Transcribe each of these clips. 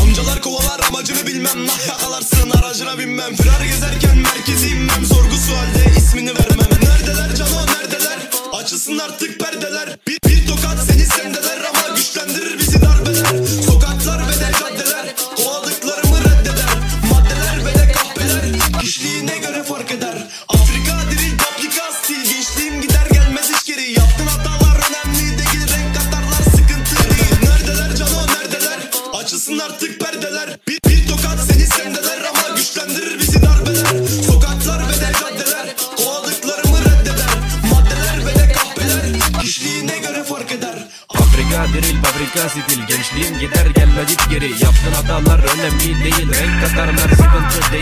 Amcalar kovalar amacını bilmem. Nah yakalarsın aracına binmem. Firar gezerken merkezi inmem. Sorgu sualde ismini vermem. Neredeler cano neredeler? Açılsın artık perdeler. Bir, artık perdeler. Bir, bir tokat seni sendeler Ama güçlendirir bizi darbeler. Sokaklar ve de caddeler Kovaladıklarımı reddeder Maddeler ve de kahpeler Kişiliğine göre fark eder. Afrika diril fabrika stil. Gençliğim gider gelmez hiç geri. Yaptığın hatalar önemli değil. Renk katarlar sıkıntı değil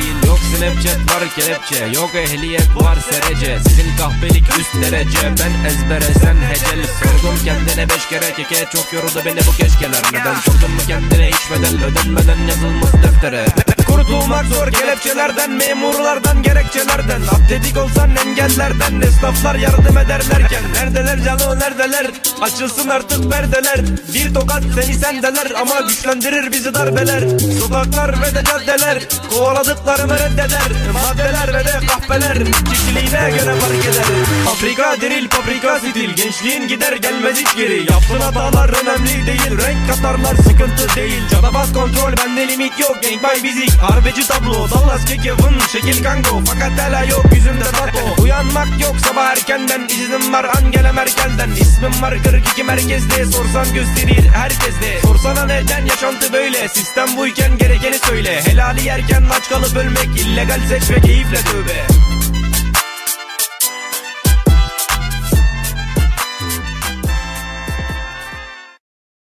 Snapchat var kelepçe. Yok ehliyet var serece. Sizin kahpelik üst derece. Ben ezbere sen hecel. Sordum kendine beş kere keke Çok yoruldu beni bu keşkeler. Neden sordun mu kendine? Hiç bedel Ödenmeden yazılmaz deftere Kurtulmak zor kelepçelerden Memurlardan gerekçelerden. Atletik olsan engellerden Esnaflar yardım ederlerken. Neredeler canı neredeler? Açılsın artık perdeler. Bir tokat seni sendeler Ama güçlendirir bizi darbeler. Sokaklar ve de caddeler Kovaladıklarımı reddeder. Maddeler ve de kahpeler Kişiliğine göre fark eder. Afrika diril paprika stil Gençliğin gider gelmez hiç geri Yaptığın hatalar önemli değil Renk katarlar sıkıntı değil. Canabaz kontrol bende limit yok Gang by bizik Harbeci tablo Dallas kekevin Şekil kango. Fakat hala yok yüzümde tato. Uyanmak yok sabah erkenden İznim var. Angela Merkel'den İsmim var. 42 merkezde Sorsan gösterir herkeste Sorsana neden yaşantı böyle? Sistem buyken gerekeni söyle. Helali yerken aç kalıp ölmek illegal seç ve keyifle tövbe